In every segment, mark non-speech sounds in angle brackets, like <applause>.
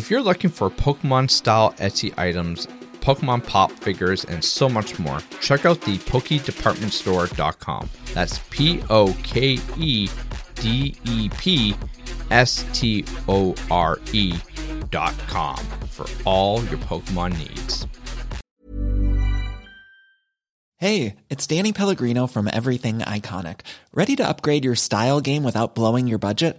If you're looking for Pokemon style Etsy items, Pokemon pop figures, and so much more, check out the PokeDepartmentStore.com. That's P O K E D E P S T O R E.com for all your Pokemon needs. Hey, it's Danny Pellegrino from Everything Iconic. Ready to upgrade your style game without blowing your budget?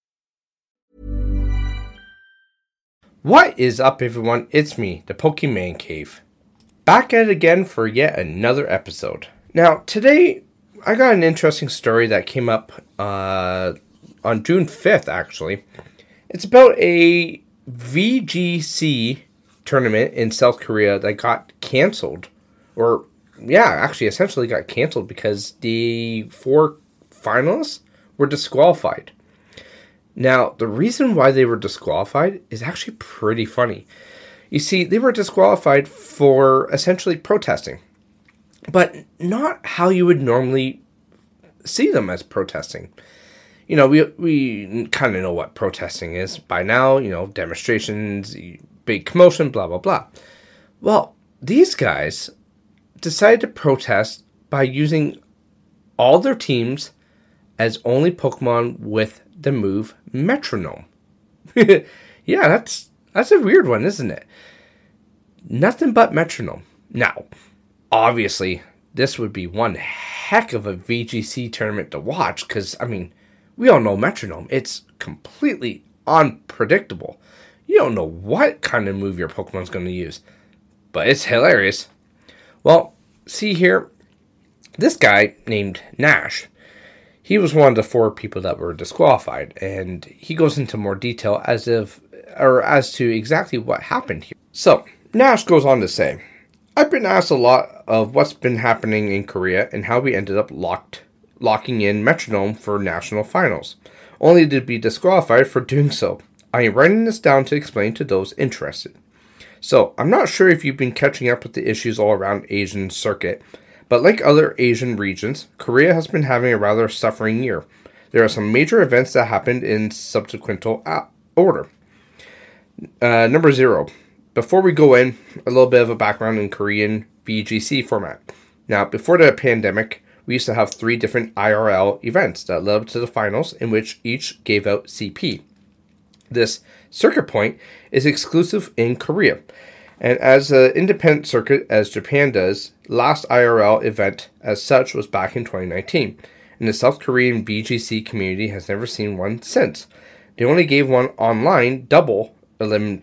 What is up, everyone? It's me, the Pokemon Cave. Back at it again for yet another episode. Now, today I got an interesting story that came up uh, on June 5th, actually. It's about a VGC tournament in South Korea that got canceled. Or, yeah, actually, essentially got canceled because the four finalists were disqualified. Now, the reason why they were disqualified is actually pretty funny. You see, they were disqualified for essentially protesting, but not how you would normally see them as protesting. You know, we we kind of know what protesting is by now. You know, demonstrations, big commotion, blah blah blah. Well, these guys decided to protest by using all their teams as only Pokemon with the move metronome. <laughs> yeah, that's that's a weird one, isn't it? Nothing but metronome. Now, obviously, this would be one heck of a VGC tournament to watch because I mean, we all know metronome. It's completely unpredictable. You don't know what kind of move your Pokemon's going to use, but it's hilarious. Well, see here, this guy named Nash he was one of the four people that were disqualified, and he goes into more detail as if or as to exactly what happened here. So Nash goes on to say, I've been asked a lot of what's been happening in Korea and how we ended up locked locking in metronome for national finals, only to be disqualified for doing so. I am writing this down to explain to those interested. So, I'm not sure if you've been catching up with the issues all around Asian circuit, but like other Asian regions, Korea has been having a rather suffering year. There are some major events that happened in subsequent order. Uh, number zero. Before we go in, a little bit of a background in Korean VGC format. Now, before the pandemic, we used to have three different IRL events that led up to the finals, in which each gave out CP. This circuit point is exclusive in Korea and as an independent circuit as Japan does, last IRL event as such was back in 2019, and the South Korean VGC community has never seen one since. They only gave one online double elim-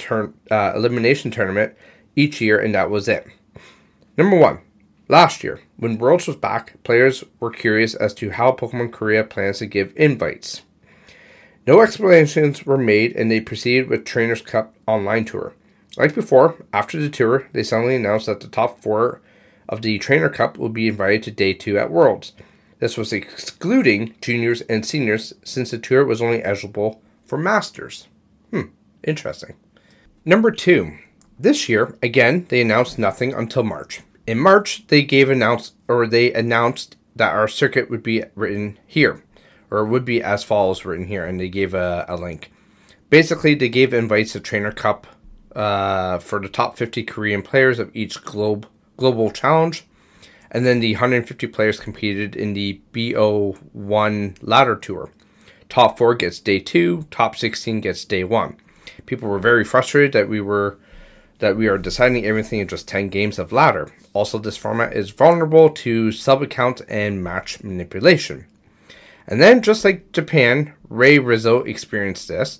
uh, elimination tournament each year, and that was it. Number one, last year, when Worlds was back, players were curious as to how Pokemon Korea plans to give invites. No explanations were made, and they proceeded with Trainers Cup online tour. Like before, after the tour, they suddenly announced that the top four of the Trainer Cup would be invited to day two at Worlds. This was excluding juniors and seniors since the tour was only eligible for masters. Hmm, interesting. Number two, this year, again, they announced nothing until March. In March, they gave announced or they announced that our circuit would be written here, or would be as follows written here, and they gave a, a link. Basically, they gave invites to Trainer Cup uh, for the top 50 Korean players of each globe global challenge. And then the 150 players competed in the BO1 ladder tour. Top 4 gets day 2, top 16 gets day 1. People were very frustrated that we were that we are deciding everything in just 10 games of ladder. Also, this format is vulnerable to sub account and match manipulation. And then, just like Japan, Ray Rizzo experienced this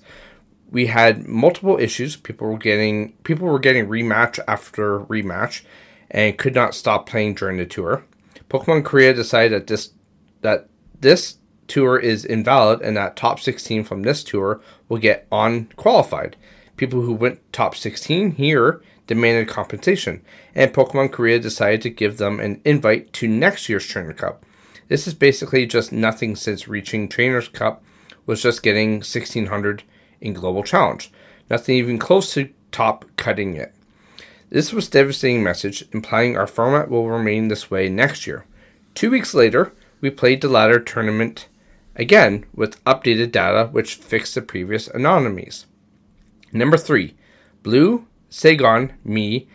we had multiple issues. People were getting people were getting rematch after rematch, and could not stop playing during the tour. Pokemon Korea decided that this that this tour is invalid and that top 16 from this tour will get on qualified. People who went top 16 here demanded compensation, and Pokemon Korea decided to give them an invite to next year's Trainer Cup. This is basically just nothing since reaching Trainers Cup was just getting 1600 in Global Challenge. Nothing even close to top cutting it. This was devastating message, implying our format will remain this way next year. Two weeks later, we played the ladder tournament again with updated data which fixed the previous anomalies. Number three, Blue, Sagon, me,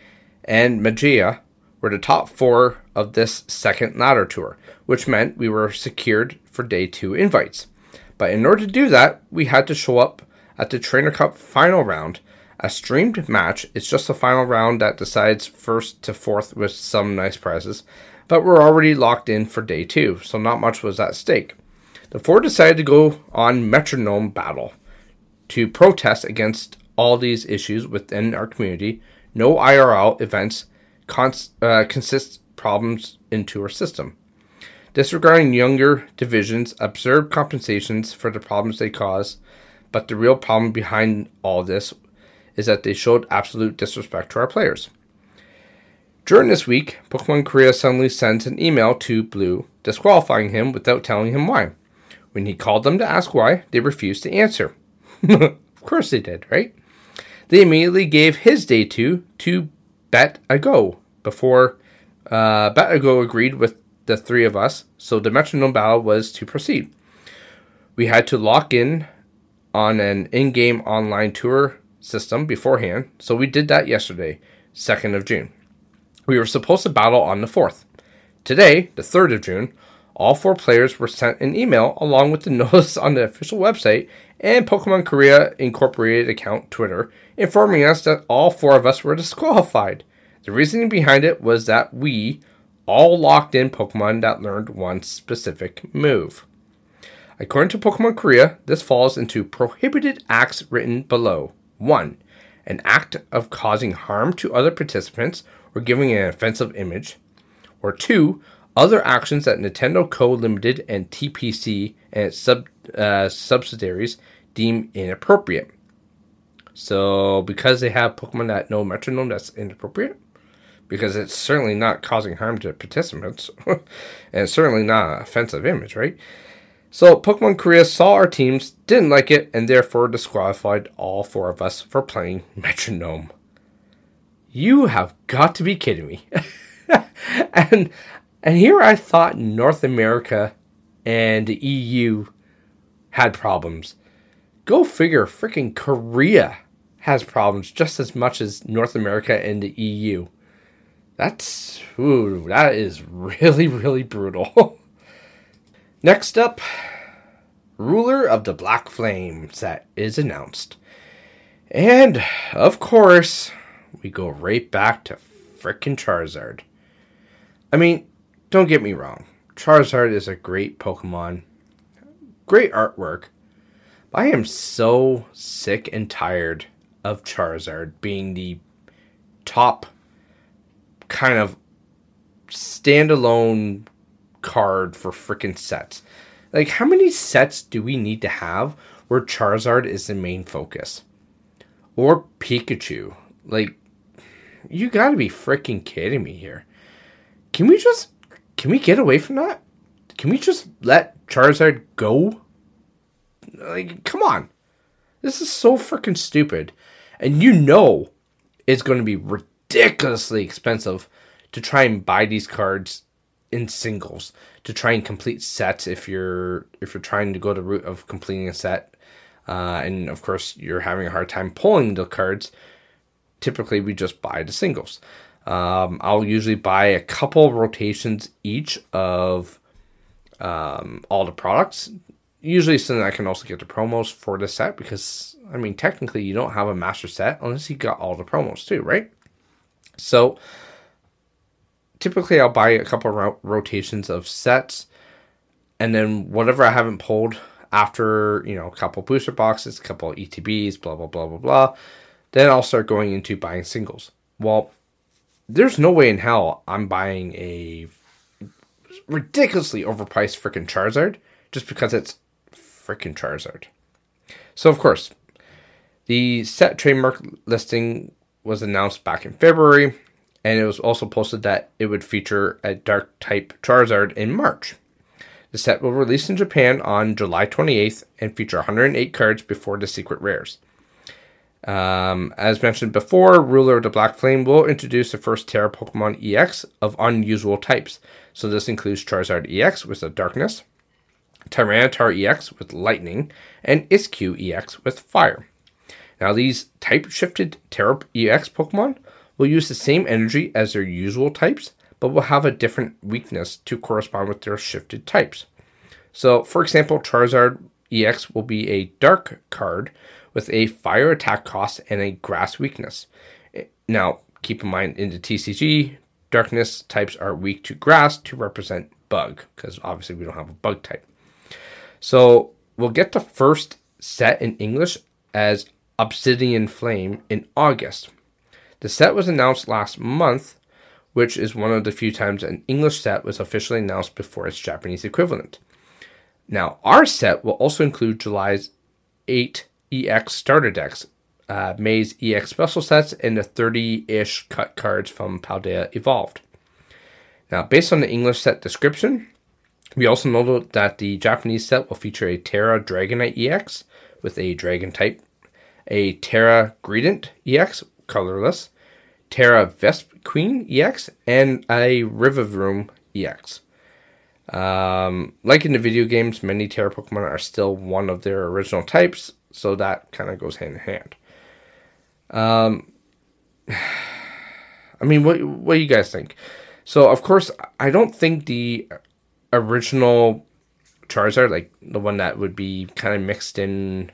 and Magia were the top four of this second ladder tour, which meant we were secured for day two invites. But in order to do that, we had to show up at the Trainer Cup final round. A streamed match, it's just the final round that decides first to fourth with some nice prizes, but we're already locked in for day two, so not much was at stake. The four decided to go on metronome battle to protest against all these issues within our community. No IRL events cons- uh, consist problems into our system. Disregarding younger divisions, absurd compensations for the problems they cause, but the real problem behind all this is that they showed absolute disrespect to our players. During this week, Pokemon Korea suddenly sends an email to Blue disqualifying him without telling him why. When he called them to ask why, they refused to answer. <laughs> of course they did, right? They immediately gave his day two to Bet a Go before uh, Bet a Go agreed with the three of us, so the metronome battle was to proceed. We had to lock in on an in game online tour system beforehand, so we did that yesterday, 2nd of June. We were supposed to battle on the 4th. Today, the 3rd of June, all four players were sent an email along with the <laughs> notice on the official website and Pokemon Korea Incorporated account Twitter, informing us that all four of us were disqualified. The reasoning behind it was that we all locked in Pokemon that learned one specific move. According to Pokemon Korea, this falls into prohibited acts written below. 1. An act of causing harm to other participants or giving an offensive image. Or 2 other actions that Nintendo Co. Limited and TPC and its sub, uh, subsidiaries deem inappropriate. So, because they have Pokemon that know metronome, that's inappropriate. Because it's certainly not causing harm to participants, <laughs> and certainly not an offensive image, right? So, Pokemon Korea saw our teams, didn't like it, and therefore disqualified all four of us for playing <laughs> metronome. You have got to be kidding me. <laughs> and and here I thought North America and the EU had problems. Go figure, freaking Korea has problems just as much as North America and the EU. That's ooh, that is <laughs> really really brutal. Next up, Ruler of the Black Flame set is announced. And of course, we go right back to frickin' Charizard. I mean, don't get me wrong, Charizard is a great Pokemon, great artwork. But I am so sick and tired of Charizard being the top kind of standalone card for freaking sets. Like, how many sets do we need to have where Charizard is the main focus? Or Pikachu? Like, you gotta be freaking kidding me here. Can we just can we get away from that? Can we just let Charizard go? Like, come on. This is so freaking stupid. And you know it's going to be ridiculously expensive to try and buy these cards in singles to try and complete sets if you're if you're trying to go the route of completing a set uh, and of course you're having a hard time pulling the cards typically we just buy the singles um, I'll usually buy a couple rotations each of um, all the products. Usually, so that I can also get the promos for the set because I mean, technically, you don't have a master set unless you got all the promos too, right? So, typically, I'll buy a couple ro- rotations of sets, and then whatever I haven't pulled after you know a couple booster boxes, a couple ETBs, blah blah blah blah blah. Then I'll start going into buying singles. Well, there's no way in hell I'm buying a ridiculously overpriced freaking Charizard just because it's freaking Charizard. So of course, the set trademark listing was announced back in February, and it was also posted that it would feature a dark type Charizard in March. The set will release in Japan on July 28th and feature 108 cards before the secret rares. Um, as mentioned before, Ruler of the Black Flame will introduce the first Tera Pokemon EX of unusual types. So this includes Charizard EX with a Darkness, Tyranitar EX with Lightning, and Eiscue EX with Fire. Now these type shifted Tera EX Pokemon will use the same energy as their usual types, but will have a different weakness to correspond with their shifted types. So, for example, Charizard EX will be a dark card with a fire attack cost and a grass weakness. Now, keep in mind in the TCG, darkness types are weak to grass to represent bug, because obviously we don't have a bug type. So, we'll get the first set in English as Obsidian Flame in August. The set was announced last month, which is one of the few times an English set was officially announced before its Japanese equivalent. Now, our set will also include July's 8 EX starter decks, uh, May's EX special sets, and the 30 ish cut cards from Paldea Evolved. Now, based on the English set description, we also know that the Japanese set will feature a Tera Dragonite EX with a Dragon type, a Tera Greedent EX, colorless, Tera Queen EX, and a Rillaboom EX. Um, like in the video games, many Tera Pokemon are still one of their original types, so that kind of goes hand in hand. Um, <sighs> I mean, what what do you guys think? So, of course, I don't think the original Charizard, like the one that would be kind of mixed in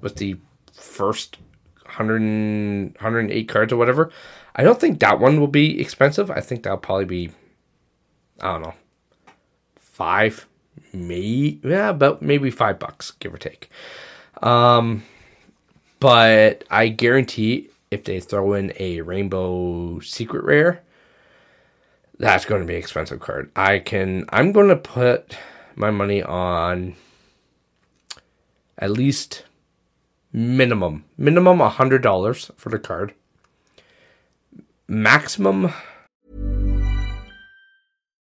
with the first 100, 108 cards or whatever, I don't think that one will be expensive. I think that'll probably be, I don't know, five, maybe, yeah, about maybe five bucks, give or take. Um, but I guarantee if they throw in a rainbow secret rare, that's going to be an expensive card. I can, I'm going to put my money on at least minimum, minimum a hundred dollars for the card maximum.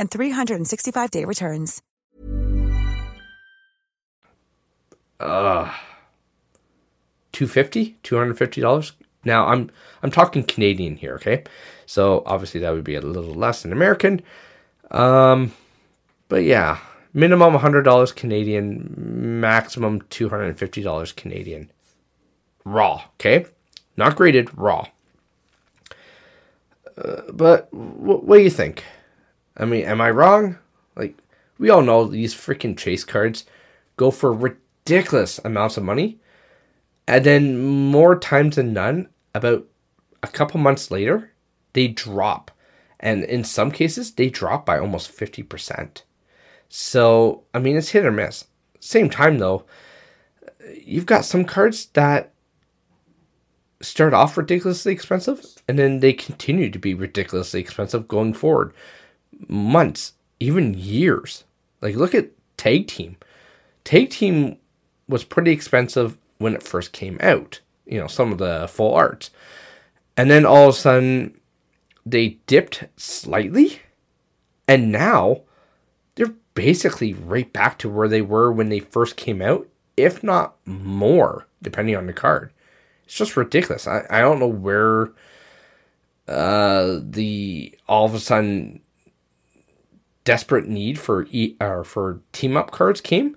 and 365-day returns. Uh 250 $250 now i'm i'm talking canadian here okay? So obviously that would be a little less than american. Um but yeah minimum $100 canadian maximum $250 canadian. Raw okay? Not graded raw. Uh, but wh- what do you think i mean am i wrong? Like we all know these freaking chase cards go for ridiculous amounts of money and then more times than none about a couple months later they drop. And in some cases they drop by almost 50% so i mean it's hit or miss. Same time though you've got some cards that start off ridiculously expensive and then they continue to be ridiculously expensive going forward. Months, even years. Like look at Tag Team. Tag Team was pretty expensive when it first came out. You know, some of the full arts. And then all of a sudden they dipped slightly and now they're basically right back to where they were when they first came out, if not more, depending on the card. It's just ridiculous. I, I don't know where uh, the all of a sudden desperate need for e or for team up cards came,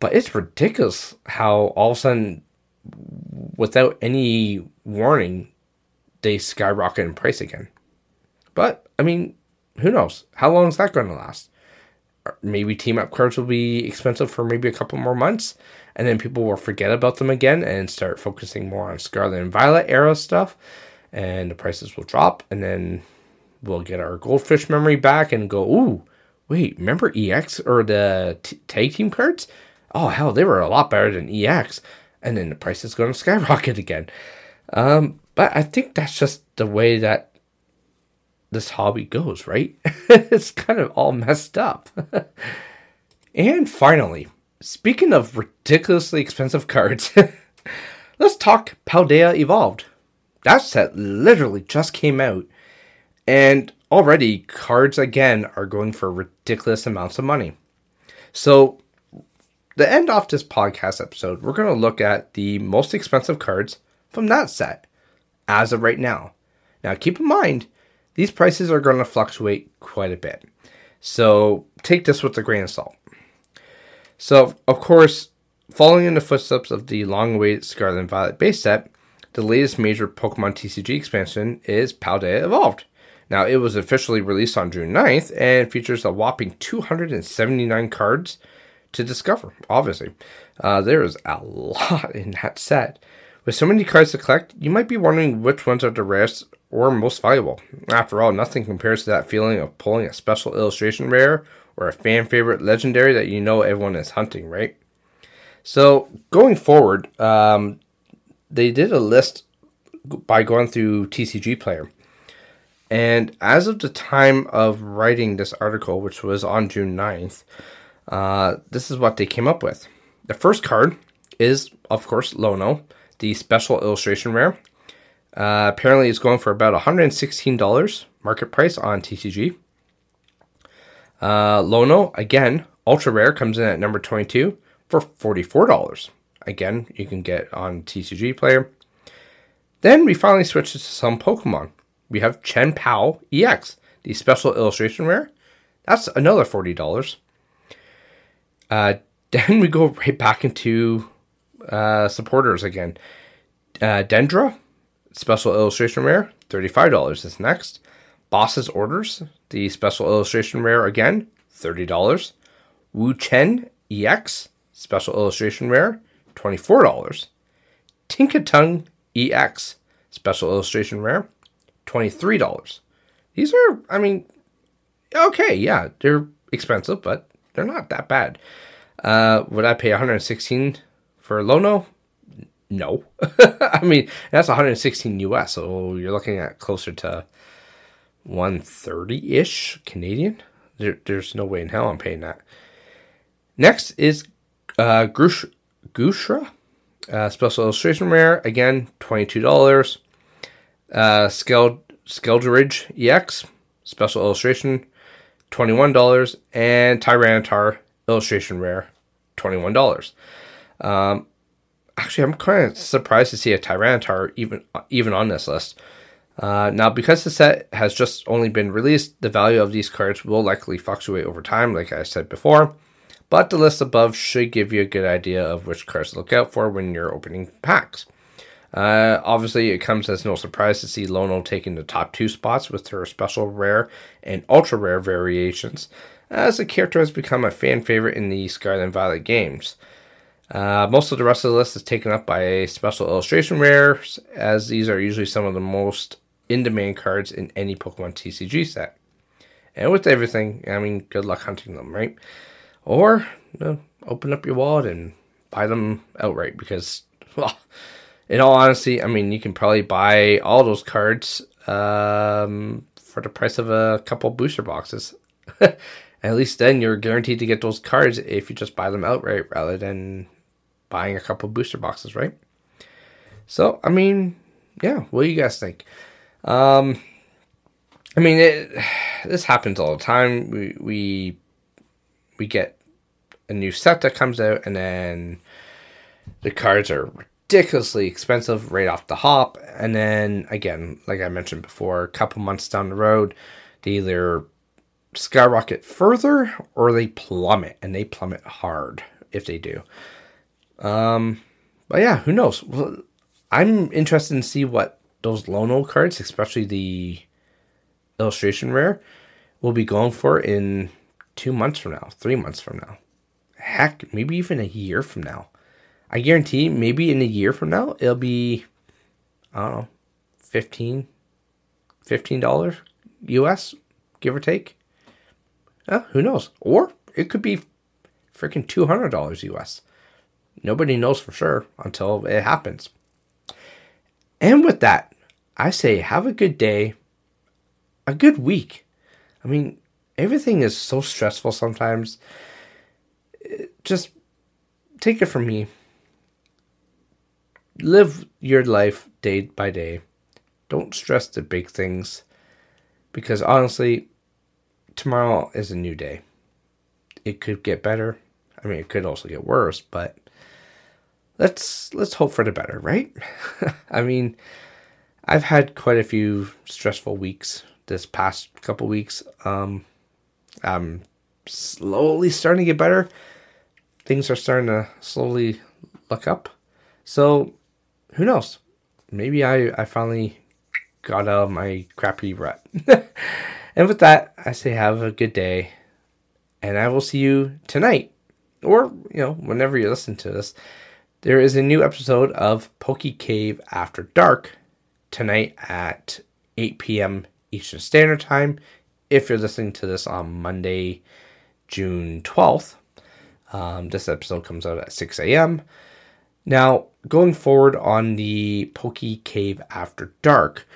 but it's ridiculous how all of a sudden, without any warning, they skyrocket in price again. But I mean, who knows? How long is that going to last? Maybe team up cards will be expensive for maybe a couple more months, and then people will forget about them again and start focusing more on Scarlet and Violet era stuff, and the prices will drop, and then we'll get our goldfish memory back and go, ooh, wait, remember EX or the t- tag team cards? Oh hell, they were a lot better than EX, and then the price is going to skyrocket again. Um, but I think that's just the way that this hobby goes, right? <laughs> it's kind of all messed up. <laughs> and finally, speaking of ridiculously expensive cards, <laughs> let's talk Paldea Evolved. That set literally just came out, and already cards again are going for ridiculous amounts of money. So, to end off this podcast episode, we're going to look at the most expensive cards from that set as of right now. Now, keep in mind, these prices are going to fluctuate quite a bit. So take this with a grain of salt. So, of course, following in the footsteps of the long awaited Scarlet and Violet base set, the latest major Pokemon TCG expansion is Paldea Evolved. Now, it was officially released on June 9th and features a whopping 279 cards to discover, obviously. Uh, there is a lot in that set. With so many cards to collect, you might be wondering which ones are the rarest or most valuable. After all, nothing compares to that feeling of pulling a special illustration rare or a fan favorite legendary that you know everyone is hunting, right? So, going forward, um, they did a list by going through TCG Player. And as of the time of writing this article, which was on June 9th, uh, this is what they came up with. The first card is, of course, Lono, the special illustration rare. Uh, apparently, it's going for about $116 market price on TCG. Uh, Lono, again, ultra rare, comes in at number 22 for $44. Again, you can get on TCG player. Then we finally switch to some Pokemon. We have Chien-Pao EX, the special illustration rare. That's another $40. Uh, <laughs> then we go right back into uh, supporters again. Uh, Dendra, special illustration rare, $35 is next. Boss's Orders, the special illustration rare again, $30. Wo-Chien EX, special illustration rare, $24. Tinkaton EX, special illustration rare, $23. These are, I mean, okay, yeah, they're expensive, but they're not that bad. Uh, would I pay 116 for Lono? No. <laughs> I mean, that's 116 US, so you're looking at closer to 130 ish Canadian. There, there's no way in hell I'm paying that. Next is uh, Gushra, uh, special illustration rare. Again, $22. Uh, Skeld, Skeldridge EX, special illustration, $21. And Tyranitar, illustration rare, $21. Um, actually, I'm kind of surprised to see a Tyranitar even even on this list. Uh, now, because the set has just only been released, the value of these cards will likely fluctuate over time, like I said before. But the list above should give you a good idea of which cards to look out for when you're opening packs. Uh, obviously, it comes as no surprise to see Lono taking the top two spots with her special rare and ultra rare variations, as the character has become a fan favorite in the Scarlet and Violet games. Uh, most of the rest of the list is taken up by special illustration rares, as these are usually some of the most in demand cards in any Pokemon TCG set. And with everything, I mean, good luck hunting them, right? Or you know, open up your wallet and buy them outright because, <laughs> well, in all honesty, I mean, you can probably buy all those cards um, for the price of a couple booster boxes. <laughs> at least then you're guaranteed to get those cards if you just buy them outright rather than buying a couple booster boxes, right? So, I mean, yeah, what do you guys think? Um, I mean, it, <sighs> this happens all the time. We we we get a new set that comes out, and then the cards are ridiculously expensive right off the hop. And then again, like I mentioned before, a couple months down the road, they either skyrocket further or they plummet, and they plummet hard if they do. Um, but yeah, who knows? Well, I'm interested to see what those Lono cards, especially the illustration rare, will be going for in two months from now, three months from now. Heck, maybe even a year from now. I guarantee maybe in a year from now, it'll be, I don't know, 15 $15 US, give or take. Uh, who knows? Or it could be freaking $200 US. Nobody knows for sure until it happens. And with that, I say have a good day, a good week. I mean, everything is so stressful sometimes. Just take it from me. Live your life day by day. Don't stress the big things because honestly, tomorrow is a new day. It could get better. I mean, it could also get worse, but let's let's hope for the better, right? <laughs> I mean, I've had quite a few stressful weeks this past couple weeks. Um, I'm slowly starting to get better. Things are starting to slowly look up. So, who knows? Maybe I, I finally got out of my crappy rut. <laughs> and with that, I say have a good day. And I will see you tonight, or, you know, whenever you listen to this. There is a new episode of Pokey Cave After Dark tonight at 8 p.m. Eastern Standard Time. If you're listening to this on Monday, June 12th, um, this episode comes out at 6 a.m. Now, going forward on the Pokey Cave After Dark,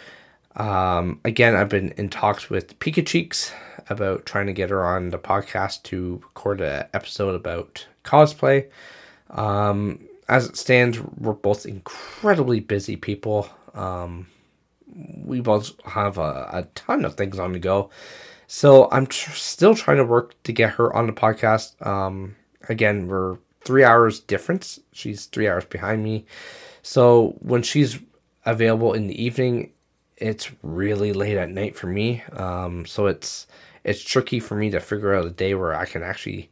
um, again, I've been in talks with Pikacheeks about trying to get her on the podcast to record an episode about cosplay. Um, as it stands, we're both incredibly busy people. Um, we both have a, a, ton of things on the go. So I'm tr- still trying to work to get her on the podcast. Um, again, we're three hours difference. She's three hours behind me. So when she's available in the evening, it's really late at night for me. Um, so it's it's tricky for me to figure out a day where I can actually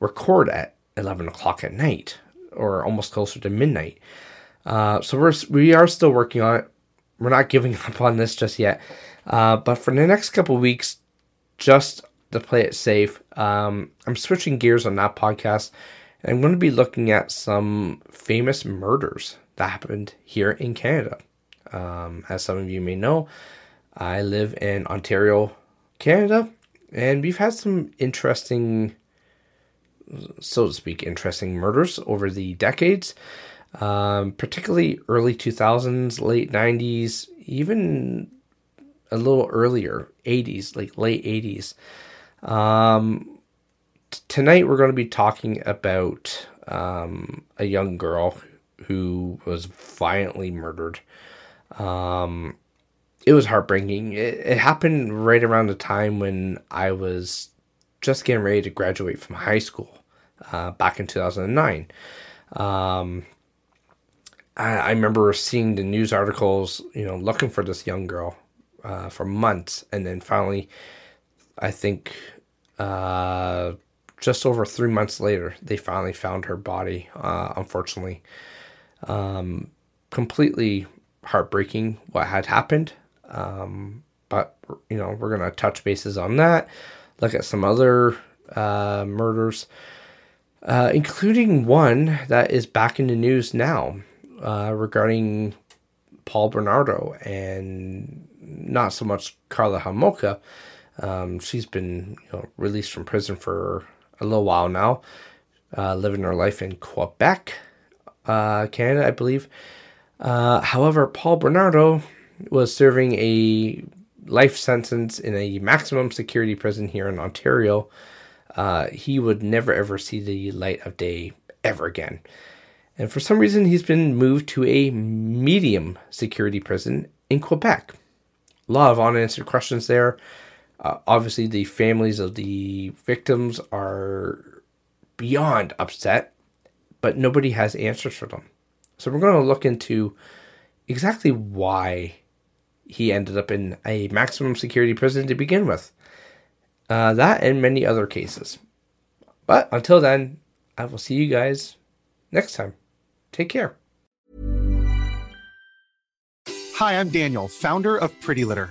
record at 11 o'clock at night or almost closer to midnight. Uh, so we're we are still working on it. We're not giving <laughs> up on this just yet. Uh, but for the next couple weeks, just to play it safe, um, I'm switching gears on that podcast. I'm going to be looking at some famous murders that happened here in Canada. Um, as some of you may know, I live in Ontario, Canada, and we've had some interesting so to speak, interesting murders over the decades, um, particularly early 2000s, late 90s, even a little earlier, 80s, like late 80s. Um, tonight we're going to be talking about um, a young girl who was violently murdered. Um, it was heartbreaking. It, it happened right around the time when I was just getting ready to graduate from high school uh, back in 2009. Um, I, I, remember seeing the news articles, you know, looking for this young girl uh, for months, and then finally, I think uh, just over three months later, they finally found her body. Uh, unfortunately, um, completely heartbreaking what had happened. Um, but you know, we're gonna touch bases on that. Look at some other uh, murders uh, including one that is back in the news now uh, regarding Paul Bernardo and not so much Karla Homolka. Um, she's been you know, released from prison for a little while now, uh, living her life in Quebec, uh, Canada, I believe. Uh, however, Paul Bernardo was serving a life sentence in a maximum security prison here in Ontario. Uh, he would never ever see the light of day ever again. And for some reason, he's been moved to a medium security prison in Quebec. A lot of unanswered questions there. Uh, obviously, the families of the victims are beyond upset, but nobody has answers for them. So, we're going to look into exactly why he ended up in a maximum security prison to begin with. Uh, that and many other cases. But until then, I will see you guys next time. Take care. Hi, I'm Daniel, founder of Pretty Litter.